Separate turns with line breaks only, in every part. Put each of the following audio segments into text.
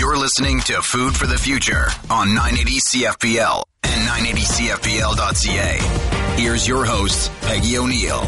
You're listening to Food for the Future on 980 CFPL and 980CFPL.ca. Here's your host, Peggy O'Neill.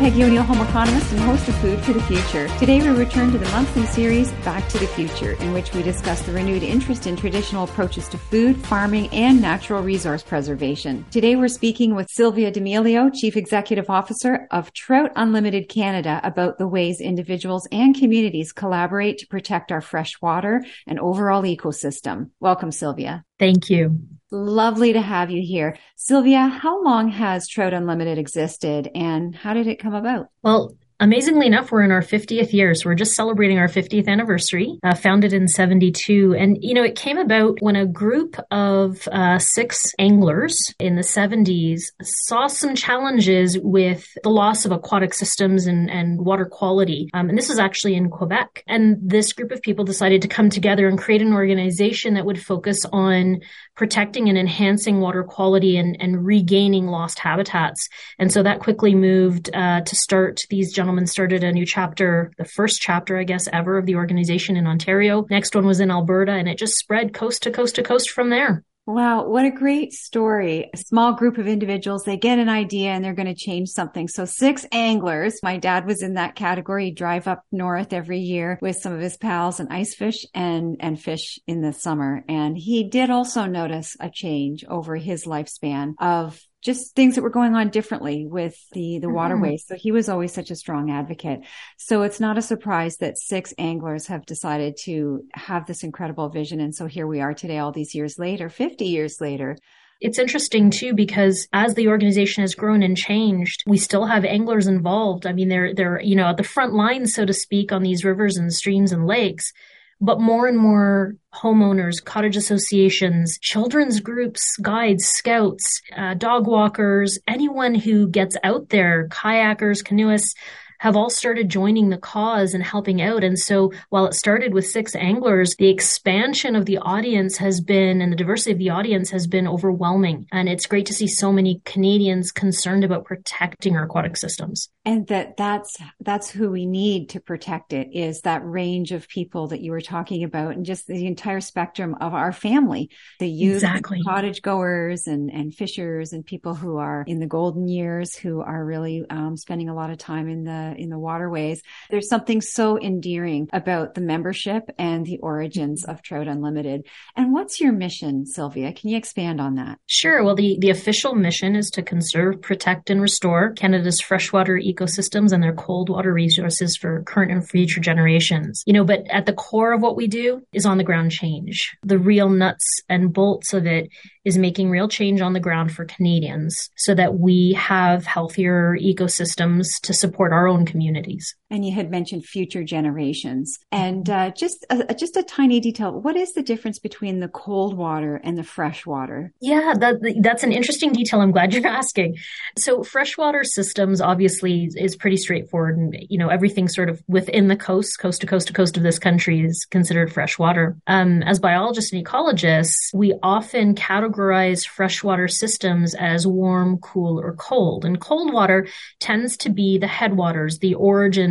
Peggy O'Neill, home economist and host of Food for the Future. Today we return to the monthly series Back to the Future, in which we discuss the renewed interest in traditional approaches to food, farming, and natural resource preservation. Today we're speaking with Sylvia D'Amelio, Chief Executive Officer of Trout Unlimited Canada, about the ways individuals and communities collaborate to protect our fresh water and overall ecosystem. Welcome, Sylvia.
Thank you.
Lovely to have you here. Sylvia, how long has Trout Unlimited existed and how did it come about?
Well, Amazingly enough, we're in our 50th year. So we're just celebrating our 50th anniversary, uh, founded in 72. And, you know, it came about when a group of uh, six anglers in the 70s saw some challenges with the loss of aquatic systems and, and water quality. Um, and this was actually in Quebec. And this group of people decided to come together and create an organization that would focus on protecting and enhancing water quality and, and regaining lost habitats. And so that quickly moved uh, to start these gentlemen started a new chapter, the first chapter, I guess, ever of the organization in Ontario. Next one was in Alberta, and it just spread coast to coast to coast from there.
Wow, what a great story. A small group of individuals, they get an idea and they're going to change something. So six anglers, my dad was in that category, He'd drive up north every year with some of his pals and ice fish and, and fish in the summer. And he did also notice a change over his lifespan of just things that were going on differently with the the mm-hmm. waterways. So he was always such a strong advocate. So it's not a surprise that six anglers have decided to have this incredible vision. And so here we are today, all these years later, 50 years later.
It's interesting too because as the organization has grown and changed, we still have anglers involved. I mean, they're they're you know at the front lines, so to speak, on these rivers and streams and lakes but more and more homeowners, cottage associations, children's groups, guides, scouts, uh, dog walkers, anyone who gets out there, kayakers, canoeists, have all started joining the cause and helping out. And so while it started with six anglers, the expansion of the audience has been and the diversity of the audience has been overwhelming. And it's great to see so many Canadians concerned about protecting our aquatic systems.
And that that's, that's who we need to protect it is that range of people that you were talking about and just the entire spectrum of our family, the youth, exactly. cottage goers and, and fishers and people who are in the golden years who are really um, spending a lot of time in the in the waterways. There's something so endearing about the membership and the origins of Trout Unlimited. And what's your mission, Sylvia? Can you expand on that?
Sure. Well, the, the official mission is to conserve, protect, and restore Canada's freshwater ecosystems and their cold water resources for current and future generations. You know, but at the core of what we do is on the ground change. The real nuts and bolts of it is making real change on the ground for Canadians so that we have healthier ecosystems to support our own communities.
And you had mentioned future generations and uh, just a, just a tiny detail. What is the difference between the cold water and the fresh water?
Yeah, that, that's an interesting detail. I'm glad you're asking. So freshwater systems obviously is pretty straightforward and, you know, everything sort of within the coast, coast to coast to coast of this country is considered freshwater. Um, as biologists and ecologists, we often categorize freshwater systems as warm, cool, or cold. And cold water tends to be the headwaters, the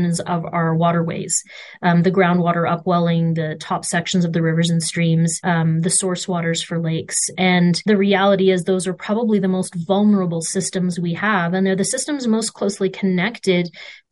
origins of our waterways, um, the groundwater upwelling, the top sections of the rivers and streams, um, the source waters for lakes. And the reality is those are probably the most vulnerable systems we have. And they're the systems most closely connected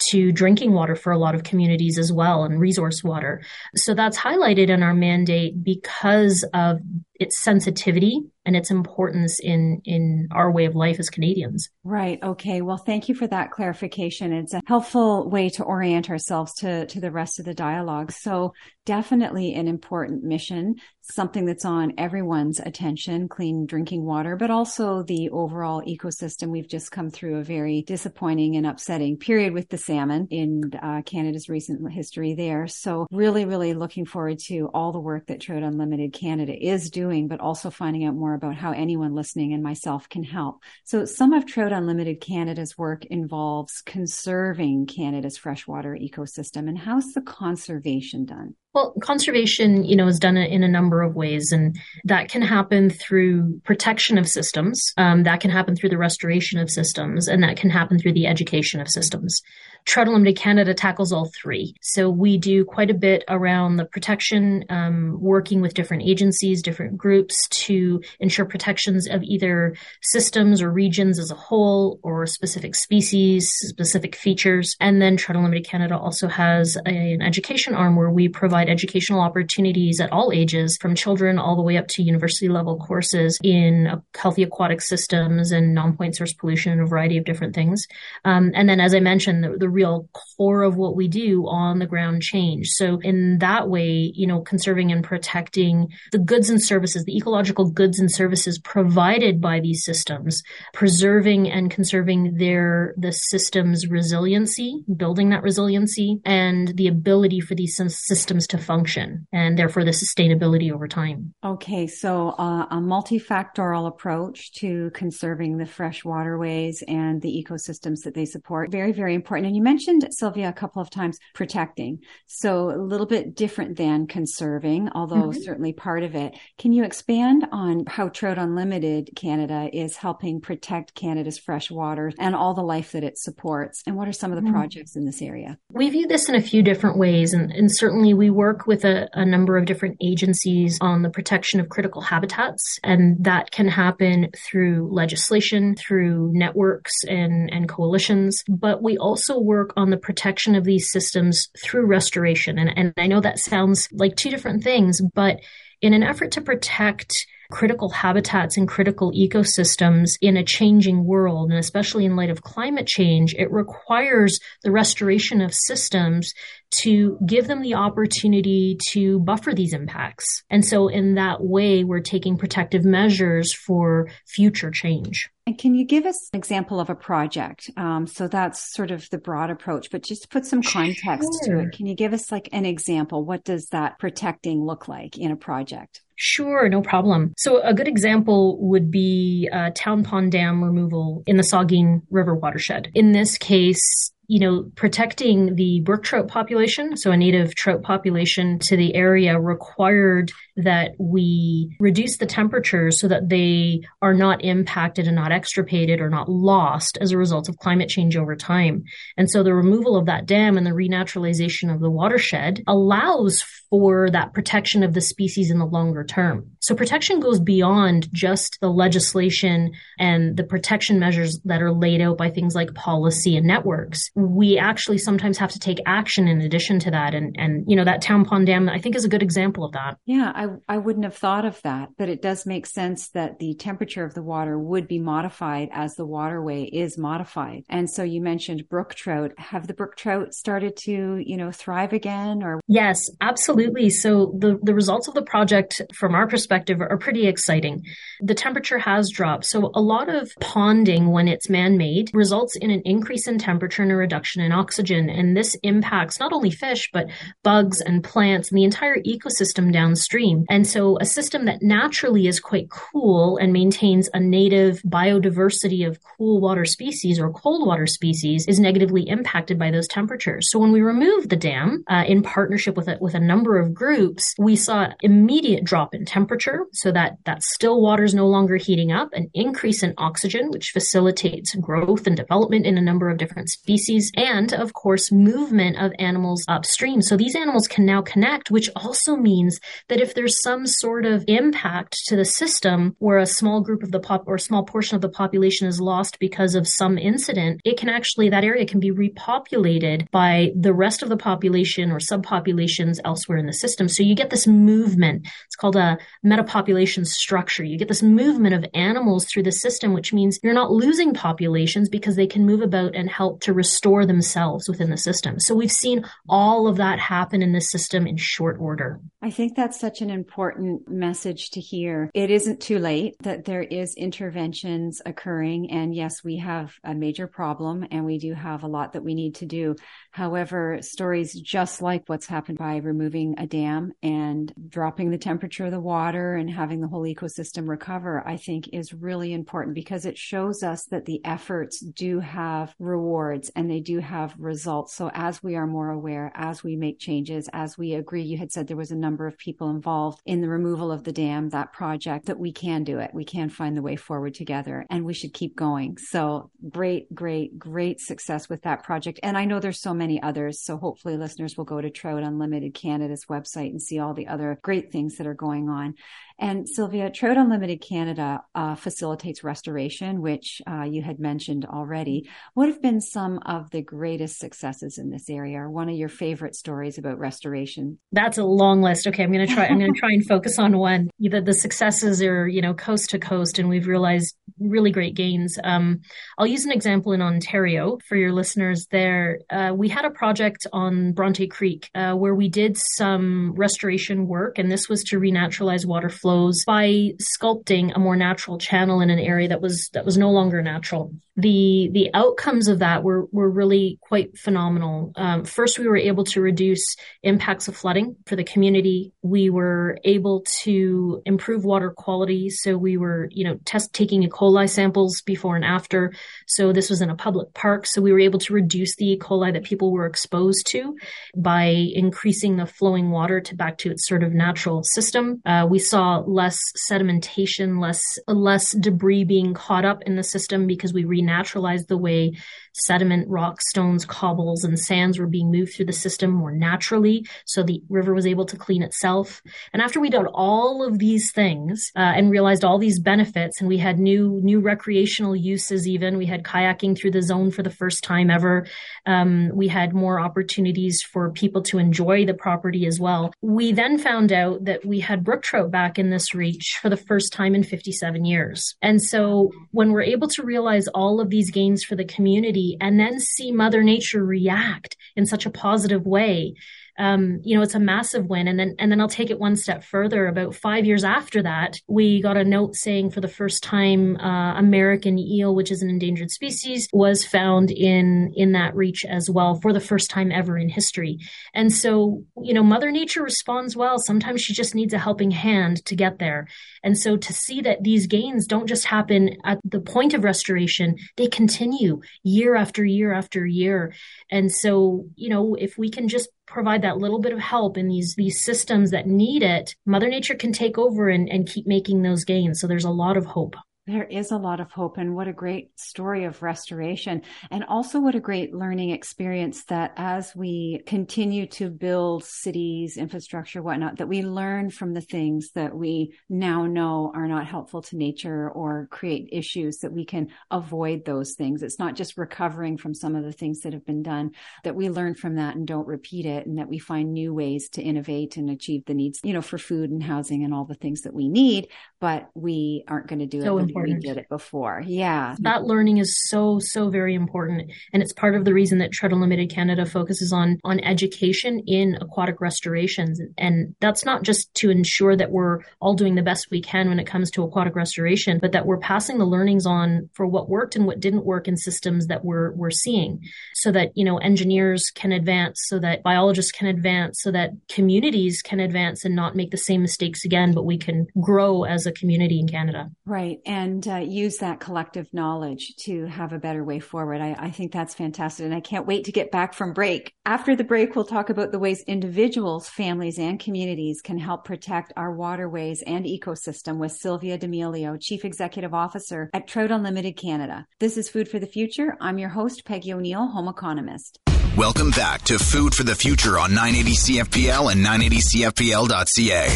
to drinking water for a lot of communities as well and resource water. So that's highlighted in our mandate because of its sensitivity and its importance in in our way of life as Canadians.
Right. Okay. Well, thank you for that clarification. It's a helpful way to orient ourselves to to the rest of the dialogue. So, definitely an important mission, something that's on everyone's attention, clean drinking water, but also the overall ecosystem. We've just come through a very disappointing and upsetting period with the salmon in uh, Canada's recent history there. So, really, really looking forward to all the work that Trout Unlimited Canada is doing but also finding out more about how anyone listening and myself can help. So some of Trout Unlimited Canada's work involves conserving Canada's freshwater ecosystem. And how's the conservation done?
Well, conservation, you know, is done in a number of ways, and that can happen through protection of systems. Um, that can happen through the restoration of systems, and that can happen through the education of systems. Trout Unlimited Canada tackles all three. So we do quite a bit around the protection, um, working with different agencies, different groups to ensure protections of either systems or regions as a whole or specific species, specific features. And then Trout Unlimited Canada also has a, an education arm where we provide educational opportunities at all ages from children all the way up to university level courses in healthy aquatic systems and non-point source pollution and a variety of different things. Um, and then, as I mentioned, the, the real core of what we do on the ground change. So in that way, you know, conserving and protecting the goods and services, the ecological goods and services provided by these systems, preserving and conserving their, the system's resiliency, building that resiliency and the ability for these systems to function and therefore the sustainability over time.
Okay. So uh, a multifactorial approach to conserving the fresh waterways and the ecosystems that they support. Very, very important. And you mentioned, Sylvia, a couple of times protecting. So a little bit different than conserving, although mm-hmm. certainly part of it. Can you expand on how Trout Unlimited Canada is helping protect Canada's fresh water and all the life that it supports? And what are some of the mm-hmm. projects in this area?
We view this in a few different ways. And, and certainly we work with a, a number of different agencies on the protection of critical habitats. And that can happen through legislation, through networks and, and coalitions. But we also work on the protection of these systems through restoration. And, and I know that sounds like two different things, but in an effort to protect critical habitats and critical ecosystems in a changing world, and especially in light of climate change, it requires the restoration of systems to give them the opportunity to buffer these impacts. And so in that way, we're taking protective measures for future change.
And can you give us an example of a project? Um, so that's sort of the broad approach, but just put some context sure. to it. Can you give us like an example? What does that protecting look like in a project?
Sure, no problem. So a good example would be uh, Town Pond Dam removal in the Saugeen River watershed. In this case, you know, protecting the brook trout population, so a native trout population to the area required that we reduce the temperatures so that they are not impacted and not extirpated or not lost as a result of climate change over time. And so the removal of that dam and the renaturalization of the watershed allows for that protection of the species in the longer term. So protection goes beyond just the legislation and the protection measures that are laid out by things like policy and networks. We actually sometimes have to take action in addition to that. And, and, you know, that town pond dam, I think is a good example of that.
Yeah. I I, I wouldn't have thought of that, but it does make sense that the temperature of the water would be modified as the waterway is modified. And so you mentioned brook trout. Have the brook trout started to, you know, thrive again or?
Yes, absolutely. So the, the results of the project from our perspective are pretty exciting. The temperature has dropped. So a lot of ponding when it's man-made results in an increase in temperature and a reduction in oxygen. And this impacts not only fish, but bugs and plants and the entire ecosystem downstream. And so a system that naturally is quite cool and maintains a native biodiversity of cool water species or cold water species is negatively impacted by those temperatures. So when we removed the dam uh, in partnership with a, with a number of groups, we saw immediate drop in temperature so that that still water is no longer heating up, an increase in oxygen, which facilitates growth and development in a number of different species, and of course, movement of animals upstream. So these animals can now connect, which also means that if there's some sort of impact to the system where a small group of the pop or small portion of the population is lost because of some incident, it can actually, that area can be repopulated by the rest of the population or subpopulations elsewhere in the system. So you get this movement. It's called a metapopulation structure. You get this movement of animals through the system, which means you're not losing populations because they can move about and help to restore themselves within the system. So we've seen all of that happen in this system in short order.
I think that's such an important message to hear. It isn't too late that there is interventions occurring. And yes, we have a major problem and we do have a lot that we need to do. However, stories just like what's happened by removing a dam and dropping the temperature of the water and having the whole ecosystem recover, I think is really important because it shows us that the efforts do have rewards and they they do have results. So as we are more aware, as we make changes, as we agree, you had said there was a number of people involved in the removal of the dam, that project, that we can do it. We can find the way forward together and we should keep going. So great, great, great success with that project. And I know there's so many others. So hopefully listeners will go to Trout Unlimited Canada's website and see all the other great things that are going on. And Sylvia, Trout Unlimited Canada uh, facilitates restoration, which uh, you had mentioned already. What have been some of the greatest successes in this area, or one of your favorite stories about restoration?
That's a long list. Okay, I'm going to try. I'm going to try and focus on one. The, the successes are, you know, coast to coast, and we've realized really great gains. Um, I'll use an example in Ontario for your listeners. There, uh, we had a project on Bronte Creek uh, where we did some restoration work, and this was to renaturalize water flow flows by sculpting a more natural channel in an area that was that was no longer natural the the outcomes of that were were really quite phenomenal. Um, first, we were able to reduce impacts of flooding for the community. We were able to improve water quality. So we were, you know, test taking E. coli samples before and after. So this was in a public park. So we were able to reduce the E. coli that people were exposed to by increasing the flowing water to back to its sort of natural system. Uh, we saw less sedimentation, less less debris being caught up in the system because we re naturalized the way sediment, rock, stones, cobbles, and sands were being moved through the system more naturally. So the river was able to clean itself. And after we did all of these things uh, and realized all these benefits, and we had new new recreational uses. Even we had kayaking through the zone for the first time ever. Um, we had more opportunities for people to enjoy the property as well. We then found out that we had brook trout back in this reach for the first time in 57 years. And so when we're able to realize all of these gains for the community and then see Mother Nature react in such a positive way um, you know, it's a massive win. And then, and then I'll take it one step further. About five years after that, we got a note saying for the first time, uh, American eel, which is an endangered species, was found in, in that reach as well for the first time ever in history. And so, you know, Mother Nature responds well. Sometimes she just needs a helping hand to get there. And so to see that these gains don't just happen at the point of restoration, they continue year after year after year. And so, you know, if we can just provide that little bit of help in these these systems that need it, Mother Nature can take over and, and keep making those gains. So there's a lot of hope.
There is a lot of hope, and what a great story of restoration. And also, what a great learning experience that as we continue to build cities, infrastructure, whatnot, that we learn from the things that we now know are not helpful to nature or create issues, that we can avoid those things. It's not just recovering from some of the things that have been done, that we learn from that and don't repeat it, and that we find new ways to innovate and achieve the needs, you know, for food and housing and all the things that we need, but we aren't going to do so it important. We did it before. Yeah.
That learning is so, so very important. And it's part of the reason that Trout Unlimited Canada focuses on, on education in aquatic restorations. And that's not just to ensure that we're all doing the best we can when it comes to aquatic restoration, but that we're passing the learnings on for what worked and what didn't work in systems that we're, we're seeing so that, you know, engineers can advance, so that biologists can advance, so that communities can advance and not make the same mistakes again, but we can grow as a community in Canada.
Right. And and uh, use that collective knowledge to have a better way forward. I, I think that's fantastic. And I can't wait to get back from break. After the break, we'll talk about the ways individuals, families, and communities can help protect our waterways and ecosystem with Sylvia D'Amelio, Chief Executive Officer at Trout Unlimited Canada. This is Food for the Future. I'm your host, Peggy O'Neill, home economist.
Welcome back to Food for the Future on 980 CFPL and 980CFPL.ca.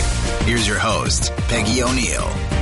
Here's your host, Peggy O'Neill.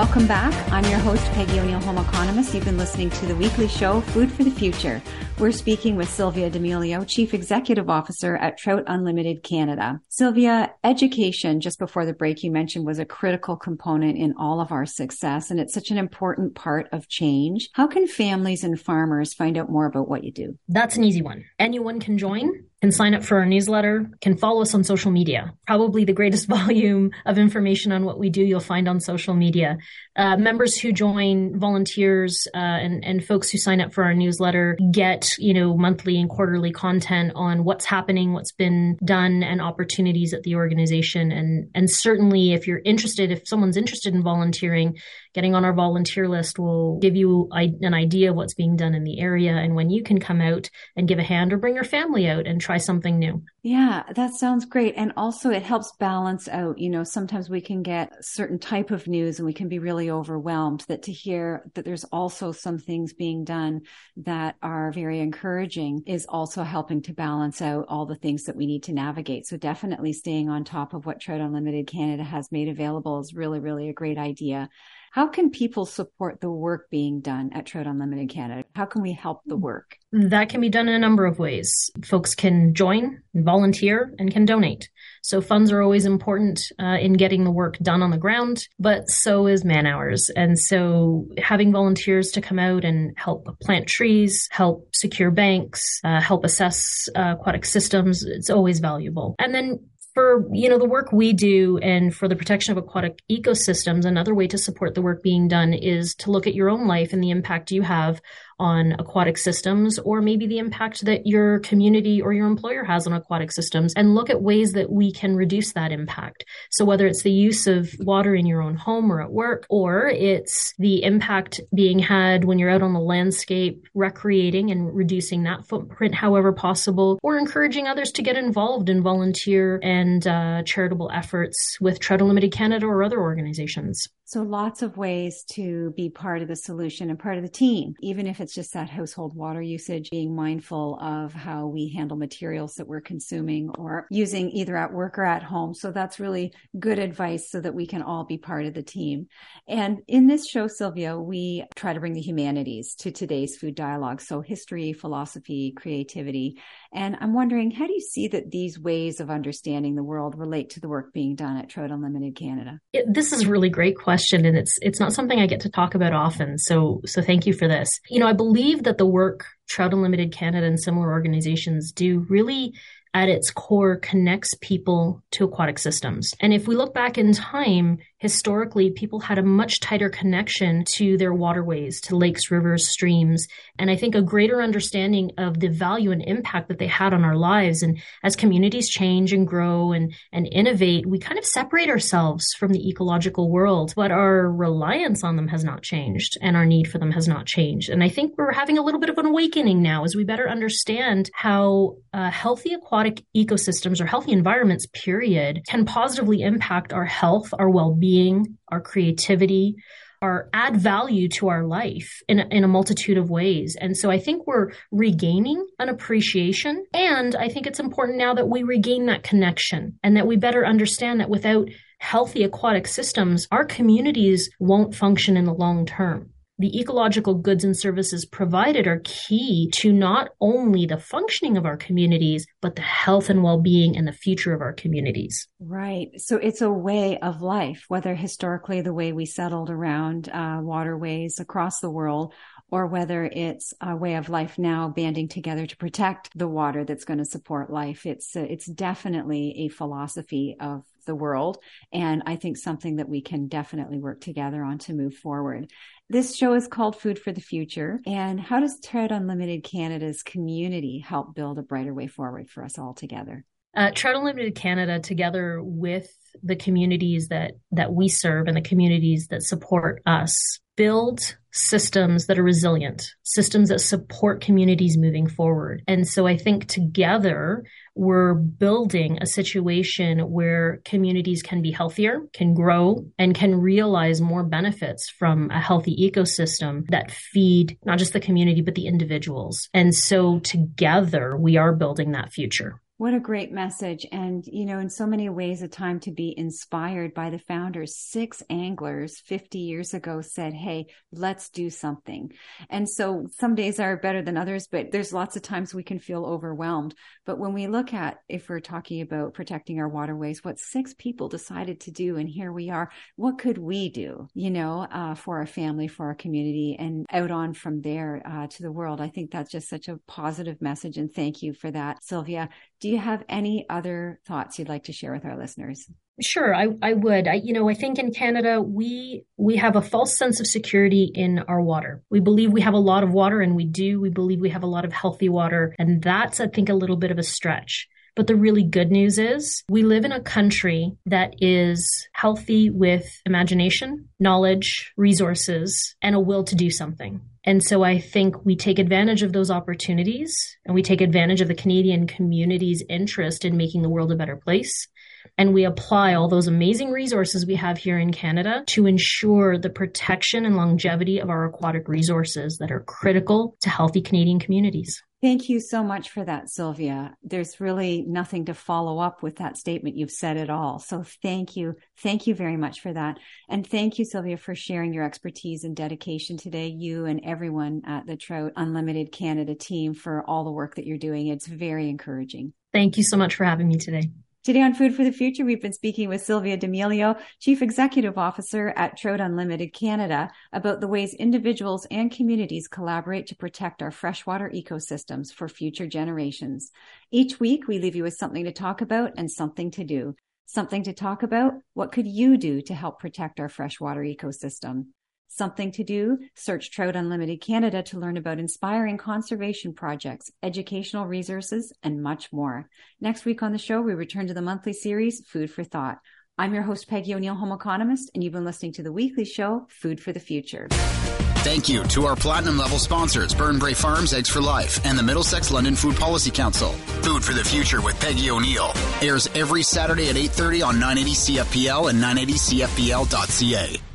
Welcome back. I'm your host, Peggy O'Neill, home economist. You've been listening to the weekly show, Food for the Future. We're speaking with Sylvia D'Amelio, Chief Executive Officer at Trout Unlimited Canada. Sylvia, education, just before the break, you mentioned was a critical component in all of our success, and it's such an important part of change. How can families and farmers find out more about what you do?
That's an easy one. Anyone can join can sign up for our newsletter, can follow us on social media. Probably the greatest volume of information on what we do you'll find on social media. Uh, members who join, volunteers, uh, and and folks who sign up for our newsletter get you know monthly and quarterly content on what's happening, what's been done, and opportunities at the organization. And and certainly, if you're interested, if someone's interested in volunteering, getting on our volunteer list will give you an idea of what's being done in the area and when you can come out and give a hand or bring your family out and try something new.
Yeah, that sounds great. And also it helps balance out, you know, sometimes we can get certain type of news and we can be really overwhelmed that to hear that there's also some things being done that are very encouraging is also helping to balance out all the things that we need to navigate. So definitely staying on top of what Trout Unlimited Canada has made available is really, really a great idea. How can people support the work being done at Trout Unlimited Canada? How can we help the work?
That can be done in a number of ways. Folks can join, volunteer, and can donate. So funds are always important uh, in getting the work done on the ground, but so is man hours. And so having volunteers to come out and help plant trees, help secure banks, uh, help assess uh, aquatic systems, it's always valuable. And then for you know the work we do and for the protection of aquatic ecosystems another way to support the work being done is to look at your own life and the impact you have on aquatic systems or maybe the impact that your community or your employer has on aquatic systems and look at ways that we can reduce that impact. So whether it's the use of water in your own home or at work, or it's the impact being had when you're out on the landscape recreating and reducing that footprint however possible, or encouraging others to get involved in volunteer and uh, charitable efforts with Trout Unlimited Canada or other organizations.
So lots of ways to be part of the solution and part of the team, even if it's just that household water usage, being mindful of how we handle materials that we're consuming or using either at work or at home. So that's really good advice so that we can all be part of the team. And in this show, Sylvia, we try to bring the humanities to today's food dialogue. So history, philosophy, creativity. And I'm wondering, how do you see that these ways of understanding the world relate to the work being done at Trout Unlimited Canada?
This is a really great question question and it's it's not something I get to talk about often. So so thank you for this. You know, I believe that the work Trout Unlimited Canada and similar organizations do really at its core connects people to aquatic systems. And if we look back in time, historically, people had a much tighter connection to their waterways, to lakes, rivers, streams, and I think a greater understanding of the value and impact that they had on our lives. And as communities change and grow and, and innovate, we kind of separate ourselves from the ecological world, but our reliance on them has not changed and our need for them has not changed. And I think we're having a little bit of an awakening now as we better understand how uh, healthy aquatic ecosystems or healthy environments, period, can positively impact our health, our well being, our creativity, our add value to our life in a, in a multitude of ways. And so I think we're regaining an appreciation. And I think it's important now that we regain that connection and that we better understand that without healthy aquatic systems, our communities won't function in the long term the ecological goods and services provided are key to not only the functioning of our communities, but the health and well-being and the future of our communities.
Right. So it's a way of life, whether historically the way we settled around uh, waterways across the world, or whether it's a way of life now banding together to protect the water that's going to support life. It's uh, it's definitely a philosophy of the world. And I think something that we can definitely work together on to move forward. This show is called Food for the Future. And how does Trout Unlimited Canada's community help build a brighter way forward for us all together?
Uh, Unlimited Canada, together with the communities that that we serve and the communities that support us, build systems that are resilient, systems that support communities moving forward. And so I think together we're building a situation where communities can be healthier, can grow, and can realize more benefits from a healthy ecosystem that feed not just the community, but the individuals. And so together we are building that future.
What a great message. And, you know, in so many ways, a time to be inspired by the founders. Six anglers 50 years ago said, Hey, let's do something. And so some days are better than others, but there's lots of times we can feel overwhelmed. But when we look at, if we're talking about protecting our waterways, what six people decided to do, and here we are, what could we do, you know, uh, for our family, for our community, and out on from there uh, to the world? I think that's just such a positive message. And thank you for that, Sylvia. Do you have any other thoughts you'd like to share with our listeners?
Sure, I, I would. I, you know, I think in Canada we we have a false sense of security in our water. We believe we have a lot of water, and we do. We believe we have a lot of healthy water, and that's I think a little bit of a stretch. But the really good news is we live in a country that is healthy with imagination, knowledge, resources, and a will to do something. And so I think we take advantage of those opportunities and we take advantage of the Canadian community's interest in making the world a better place. And we apply all those amazing resources we have here in Canada to ensure the protection and longevity of our aquatic resources that are critical to healthy Canadian communities.
Thank you so much for that, Sylvia. There's really nothing to follow up with that statement. You've said it all. So thank you. Thank you very much for that. And thank you, Sylvia, for sharing your expertise and dedication today. You and everyone at the Trout Unlimited Canada team for all the work that you're doing. It's very encouraging.
Thank you so much for having me today.
Today on Food for the Future, we've been speaking with Sylvia D'Amelio, Chief Executive Officer at Trout Unlimited Canada, about the ways individuals and communities collaborate to protect our freshwater ecosystems for future generations. Each week, we leave you with something to talk about and something to do. Something to talk about, what could you do to help protect our freshwater ecosystem? Something to do? Search Trout Unlimited Canada to learn about inspiring conservation projects, educational resources, and much more. Next week on the show, we return to the monthly series, Food for Thought. I'm your host, Peggy O'Neill, home economist, and you've been listening to the weekly show, Food for the Future.
Thank you to our platinum level sponsors, Burnbrae Farms, Eggs for Life, and the Middlesex London Food Policy Council. Food for the Future with Peggy O'Neill airs every Saturday at 8.30 on 980 CFPL and 980CFPL.ca.